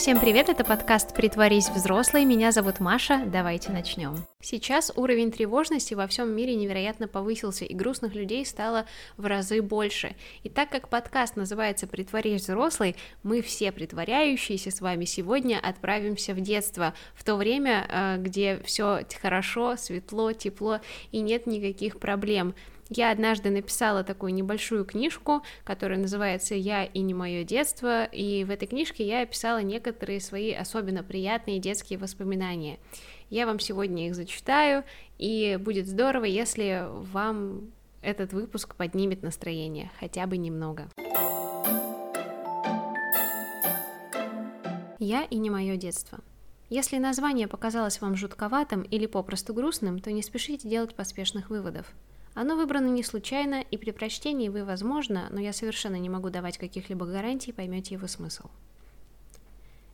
Всем привет, это подкаст «Притворись взрослой», меня зовут Маша, давайте начнем. Сейчас уровень тревожности во всем мире невероятно повысился, и грустных людей стало в разы больше. И так как подкаст называется «Притворись взрослой», мы все притворяющиеся с вами сегодня отправимся в детство, в то время, э, где все хорошо, светло, тепло и нет никаких проблем. Я однажды написала такую небольшую книжку, которая называется «Я и не мое детство», и в этой книжке я описала некоторые свои особенно приятные детские воспоминания. Я вам сегодня их зачитаю, и будет здорово, если вам этот выпуск поднимет настроение, хотя бы немного. Я и не мое детство. Если название показалось вам жутковатым или попросту грустным, то не спешите делать поспешных выводов. Оно выбрано не случайно, и при прочтении вы, возможно, но я совершенно не могу давать каких-либо гарантий, поймете его смысл.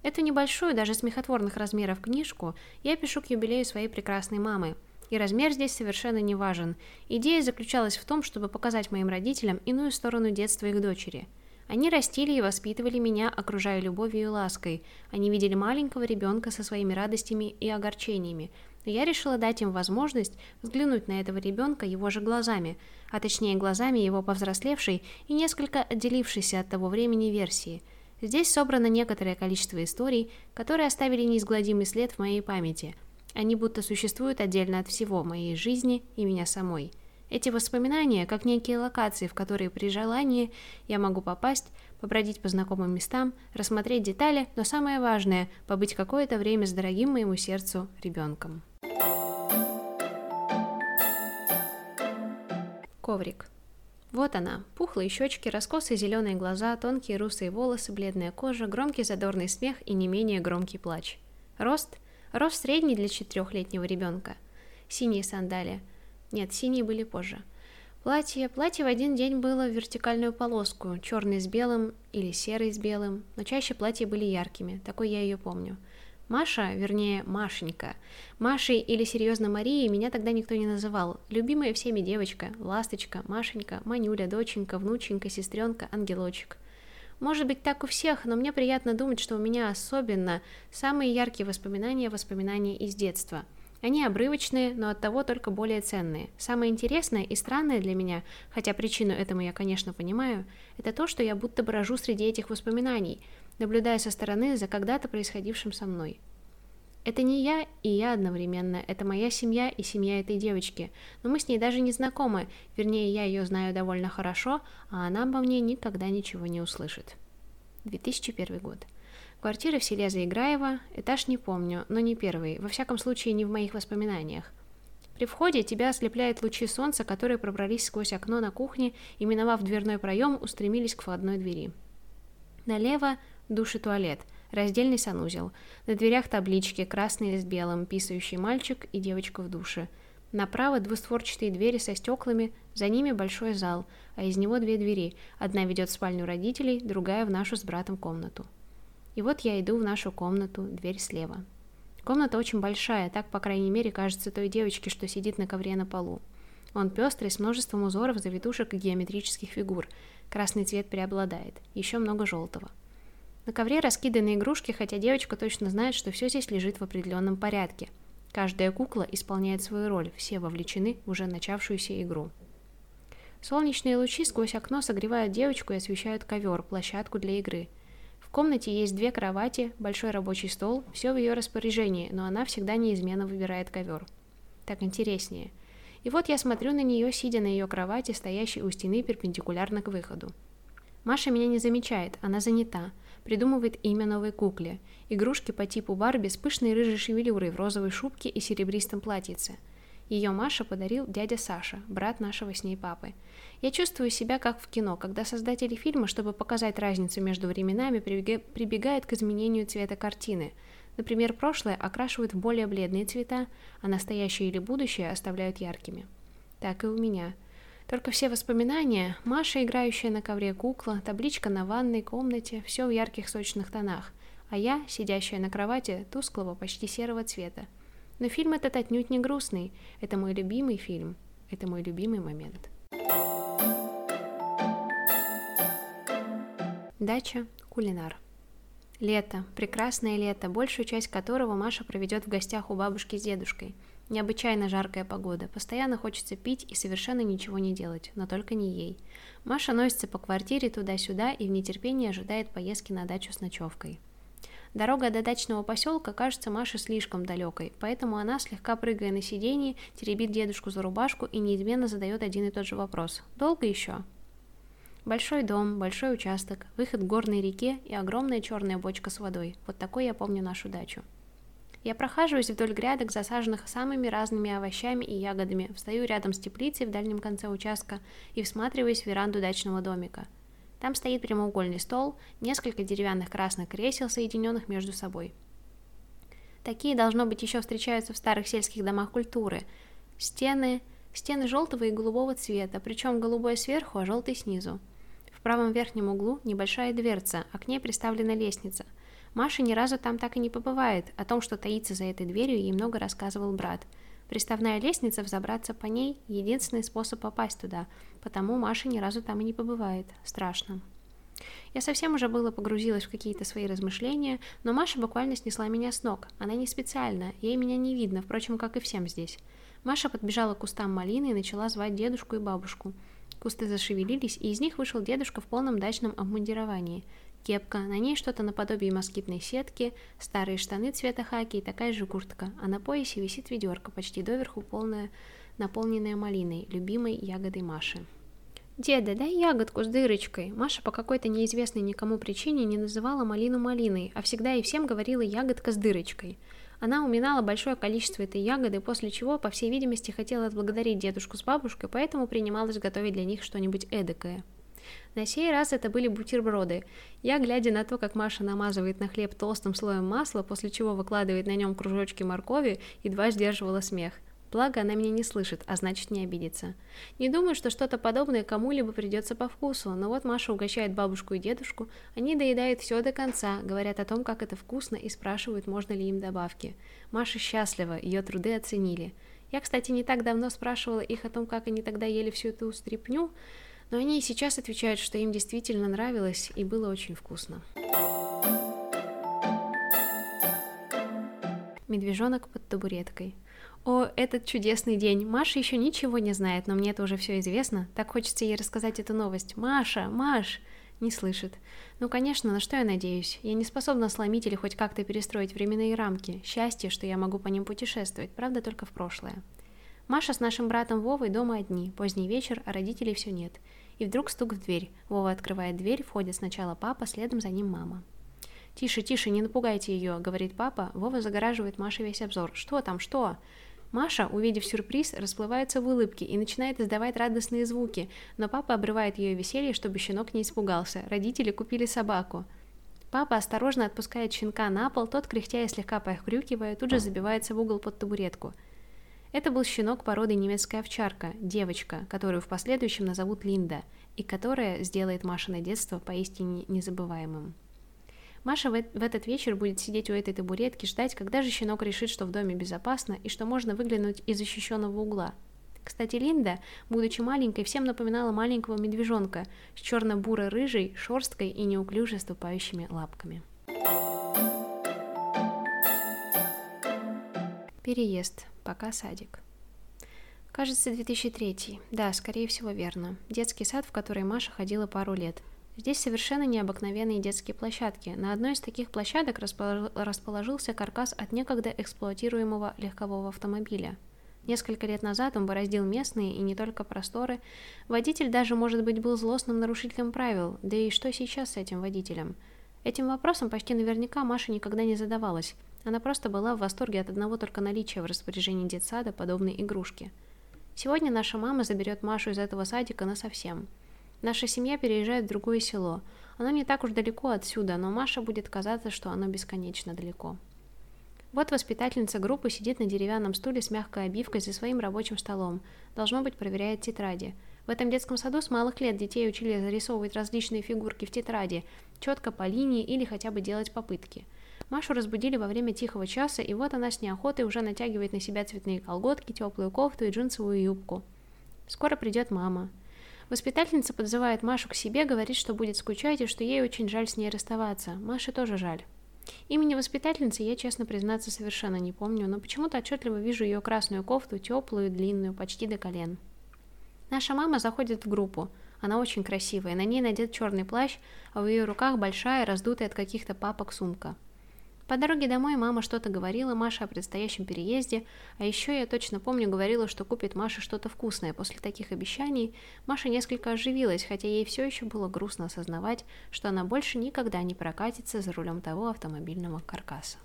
Эту небольшую, даже смехотворных размеров книжку я пишу к юбилею своей прекрасной мамы, и размер здесь совершенно не важен. Идея заключалась в том, чтобы показать моим родителям иную сторону детства их дочери. Они растили и воспитывали меня, окружая любовью и лаской. Они видели маленького ребенка со своими радостями и огорчениями, но я решила дать им возможность взглянуть на этого ребенка его же глазами, а точнее глазами его повзрослевшей и несколько отделившейся от того времени версии. Здесь собрано некоторое количество историй, которые оставили неизгладимый след в моей памяти. Они будто существуют отдельно от всего моей жизни и меня самой. Эти воспоминания, как некие локации, в которые при желании я могу попасть, побродить по знакомым местам, рассмотреть детали, но самое важное – побыть какое-то время с дорогим моему сердцу ребенком. Коврик. Вот она, пухлые щечки, раскосые зеленые глаза, тонкие русые волосы, бледная кожа, громкий задорный смех и не менее громкий плач. Рост? Рост средний для четырехлетнего ребенка. Синие сандалии. Нет, синие были позже. Платье. Платье в один день было в вертикальную полоску, черный с белым или серый с белым, но чаще платья были яркими, такой я ее помню. Маша, вернее, Машенька. Машей или серьезно Марией меня тогда никто не называл. Любимая всеми девочка, ласточка, Машенька, Манюля, доченька, внученька, сестренка, ангелочек. Может быть, так у всех, но мне приятно думать, что у меня особенно самые яркие воспоминания – воспоминания из детства – они обрывочные, но оттого только более ценные. Самое интересное и странное для меня, хотя причину этому я, конечно, понимаю, это то, что я будто брожу среди этих воспоминаний, наблюдая со стороны за когда-то происходившим со мной. Это не я и я одновременно, это моя семья и семья этой девочки, но мы с ней даже не знакомы, вернее, я ее знаю довольно хорошо, а она обо мне никогда ничего не услышит. 2001 год. Квартира в селе Заиграево, этаж не помню, но не первый, во всяком случае не в моих воспоминаниях. При входе тебя ослепляют лучи солнца, которые пробрались сквозь окно на кухне и, миновав дверной проем, устремились к входной двери. Налево – душ и туалет, раздельный санузел. На дверях таблички, красные с белым, писающий мальчик и девочка в душе. Направо двустворчатые двери со стеклами, за ними большой зал, а из него две двери. Одна ведет в спальню родителей, другая в нашу с братом комнату. И вот я иду в нашу комнату, дверь слева. Комната очень большая, так, по крайней мере, кажется той девочке, что сидит на ковре на полу. Он пестрый, с множеством узоров, завитушек и геометрических фигур. Красный цвет преобладает. Еще много желтого. На ковре раскиданы игрушки, хотя девочка точно знает, что все здесь лежит в определенном порядке. Каждая кукла исполняет свою роль, все вовлечены в уже начавшуюся игру. Солнечные лучи сквозь окно согревают девочку и освещают ковер, площадку для игры – комнате есть две кровати, большой рабочий стол, все в ее распоряжении, но она всегда неизменно выбирает ковер. Так интереснее. И вот я смотрю на нее, сидя на ее кровати, стоящей у стены перпендикулярно к выходу. Маша меня не замечает, она занята, придумывает имя новой кукле. Игрушки по типу Барби с пышной рыжей шевелюрой в розовой шубке и серебристом платьице – ее Маша подарил дядя Саша, брат нашего с ней папы. Я чувствую себя как в кино, когда создатели фильма, чтобы показать разницу между временами, прибегают к изменению цвета картины. Например, прошлое окрашивают в более бледные цвета, а настоящее или будущее оставляют яркими. Так и у меня. Только все воспоминания, Маша, играющая на ковре кукла, табличка на ванной комнате, все в ярких сочных тонах, а я, сидящая на кровати, тусклого, почти серого цвета. Но фильм этот отнюдь не грустный. Это мой любимый фильм. Это мой любимый момент. Дача, кулинар. Лето, прекрасное лето, большую часть которого Маша проведет в гостях у бабушки с дедушкой. Необычайно жаркая погода, постоянно хочется пить и совершенно ничего не делать, но только не ей. Маша носится по квартире туда-сюда и в нетерпении ожидает поездки на дачу с ночевкой. Дорога до дачного поселка кажется Маше слишком далекой, поэтому она, слегка прыгая на сиденье, теребит дедушку за рубашку и неизменно задает один и тот же вопрос. «Долго еще?» Большой дом, большой участок, выход к горной реке и огромная черная бочка с водой. Вот такой я помню нашу дачу. Я прохаживаюсь вдоль грядок, засаженных самыми разными овощами и ягодами, встаю рядом с теплицей в дальнем конце участка и всматриваюсь в веранду дачного домика. Там стоит прямоугольный стол, несколько деревянных красных кресел, соединенных между собой. Такие, должно быть, еще встречаются в старых сельских домах культуры. Стены, стены желтого и голубого цвета, причем голубой сверху, а желтый снизу правом верхнем углу небольшая дверца, а к ней приставлена лестница. Маша ни разу там так и не побывает. О том, что таится за этой дверью, ей много рассказывал брат. Приставная лестница, взобраться по ней – единственный способ попасть туда, потому Маша ни разу там и не побывает. Страшно. Я совсем уже было погрузилась в какие-то свои размышления, но Маша буквально снесла меня с ног. Она не специально, ей меня не видно, впрочем, как и всем здесь. Маша подбежала к кустам малины и начала звать дедушку и бабушку. Кусты зашевелились, и из них вышел дедушка в полном дачном обмундировании. Кепка, на ней что-то наподобие москитной сетки, старые штаны цвета хаки и такая же куртка, а на поясе висит ведерко, почти доверху полное, наполненное малиной, любимой ягодой Маши. «Деда, дай ягодку с дырочкой!» Маша по какой-то неизвестной никому причине не называла малину малиной, а всегда и всем говорила ягодка с дырочкой – она уминала большое количество этой ягоды, после чего, по всей видимости, хотела отблагодарить дедушку с бабушкой, поэтому принималась готовить для них что-нибудь эдакое. На сей раз это были бутерброды. Я, глядя на то, как Маша намазывает на хлеб толстым слоем масла, после чего выкладывает на нем кружочки моркови, едва сдерживала смех. Благо, она меня не слышит, а значит не обидится. Не думаю, что что-то подобное кому-либо придется по вкусу, но вот Маша угощает бабушку и дедушку, они доедают все до конца, говорят о том, как это вкусно и спрашивают, можно ли им добавки. Маша счастлива, ее труды оценили. Я, кстати, не так давно спрашивала их о том, как они тогда ели всю эту стряпню, но они и сейчас отвечают, что им действительно нравилось и было очень вкусно. Медвежонок под табуреткой – о, этот чудесный день. Маша еще ничего не знает, но мне это уже все известно. Так хочется ей рассказать эту новость. Маша, Маш! Не слышит. Ну, конечно, на что я надеюсь? Я не способна сломить или хоть как-то перестроить временные рамки. Счастье, что я могу по ним путешествовать, правда, только в прошлое. Маша с нашим братом Вовой дома одни. Поздний вечер, а родителей все нет. И вдруг стук в дверь. Вова открывает дверь, входит сначала папа, следом за ним мама. «Тише, тише, не напугайте ее», — говорит папа. Вова загораживает Маше весь обзор. «Что там, что?» Маша, увидев сюрприз, расплывается в улыбке и начинает издавать радостные звуки, но папа обрывает ее веселье, чтобы щенок не испугался. Родители купили собаку. Папа осторожно отпускает щенка на пол, тот, кряхтя и слегка похрюкивая, тут же забивается в угол под табуретку. Это был щенок породы немецкая овчарка, девочка, которую в последующем назовут Линда, и которая сделает Машино детство поистине незабываемым. Маша в, этот вечер будет сидеть у этой табуретки, ждать, когда же щенок решит, что в доме безопасно и что можно выглянуть из защищенного угла. Кстати, Линда, будучи маленькой, всем напоминала маленького медвежонка с черно-буро-рыжей шерсткой и неуклюже ступающими лапками. Переезд. Пока садик. Кажется, 2003. Да, скорее всего, верно. Детский сад, в который Маша ходила пару лет – Здесь совершенно необыкновенные детские площадки. На одной из таких площадок расположился каркас от некогда эксплуатируемого легкового автомобиля. Несколько лет назад он бороздил местные и не только просторы. Водитель даже, может быть, был злостным нарушителем правил. Да и что сейчас с этим водителем? Этим вопросом почти наверняка Маша никогда не задавалась. Она просто была в восторге от одного только наличия в распоряжении детсада подобной игрушки. Сегодня наша мама заберет Машу из этого садика насовсем – Наша семья переезжает в другое село. Оно не так уж далеко отсюда, но Маша будет казаться, что оно бесконечно далеко. Вот воспитательница группы сидит на деревянном стуле с мягкой обивкой за своим рабочим столом. Должно быть, проверяет тетради. В этом детском саду с малых лет детей учили зарисовывать различные фигурки в тетради, четко по линии или хотя бы делать попытки. Машу разбудили во время тихого часа, и вот она с неохотой уже натягивает на себя цветные колготки, теплую кофту и джинсовую юбку. Скоро придет мама. Воспитательница подзывает Машу к себе, говорит, что будет скучать и что ей очень жаль с ней расставаться. Маше тоже жаль. Имени воспитательницы я, честно признаться, совершенно не помню, но почему-то отчетливо вижу ее красную кофту, теплую, длинную, почти до колен. Наша мама заходит в группу. Она очень красивая, на ней надет черный плащ, а в ее руках большая, раздутая от каких-то папок сумка. По дороге домой мама что-то говорила Маше о предстоящем переезде, а еще я точно помню, говорила, что купит Маше что-то вкусное. После таких обещаний Маша несколько оживилась, хотя ей все еще было грустно осознавать, что она больше никогда не прокатится за рулем того автомобильного каркаса.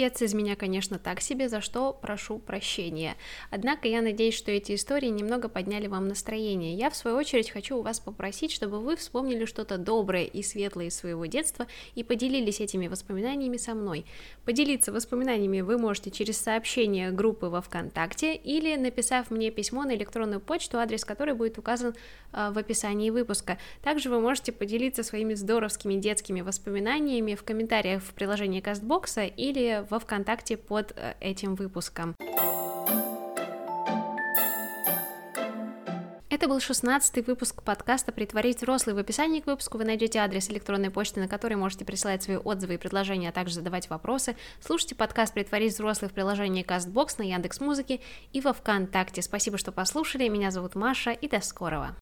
Чтец из меня, конечно, так себе, за что прошу прощения. Однако я надеюсь, что эти истории немного подняли вам настроение. Я, в свою очередь, хочу у вас попросить, чтобы вы вспомнили что-то доброе и светлое из своего детства и поделились этими воспоминаниями со мной. Поделиться воспоминаниями вы можете через сообщение группы во ВКонтакте или написав мне письмо на электронную почту, адрес которой будет указан э, в описании выпуска. Также вы можете поделиться своими здоровскими детскими воспоминаниями в комментариях в приложении Кастбокса или во ВКонтакте под э, этим выпуском. Это был 16 выпуск подкаста «Притворить взрослый». В описании к выпуску вы найдете адрес электронной почты, на который можете присылать свои отзывы и предложения, а также задавать вопросы. Слушайте подкаст «Притворить взрослый» в приложении CastBox на Яндекс Музыке и во ВКонтакте. Спасибо, что послушали. Меня зовут Маша, и до скорого.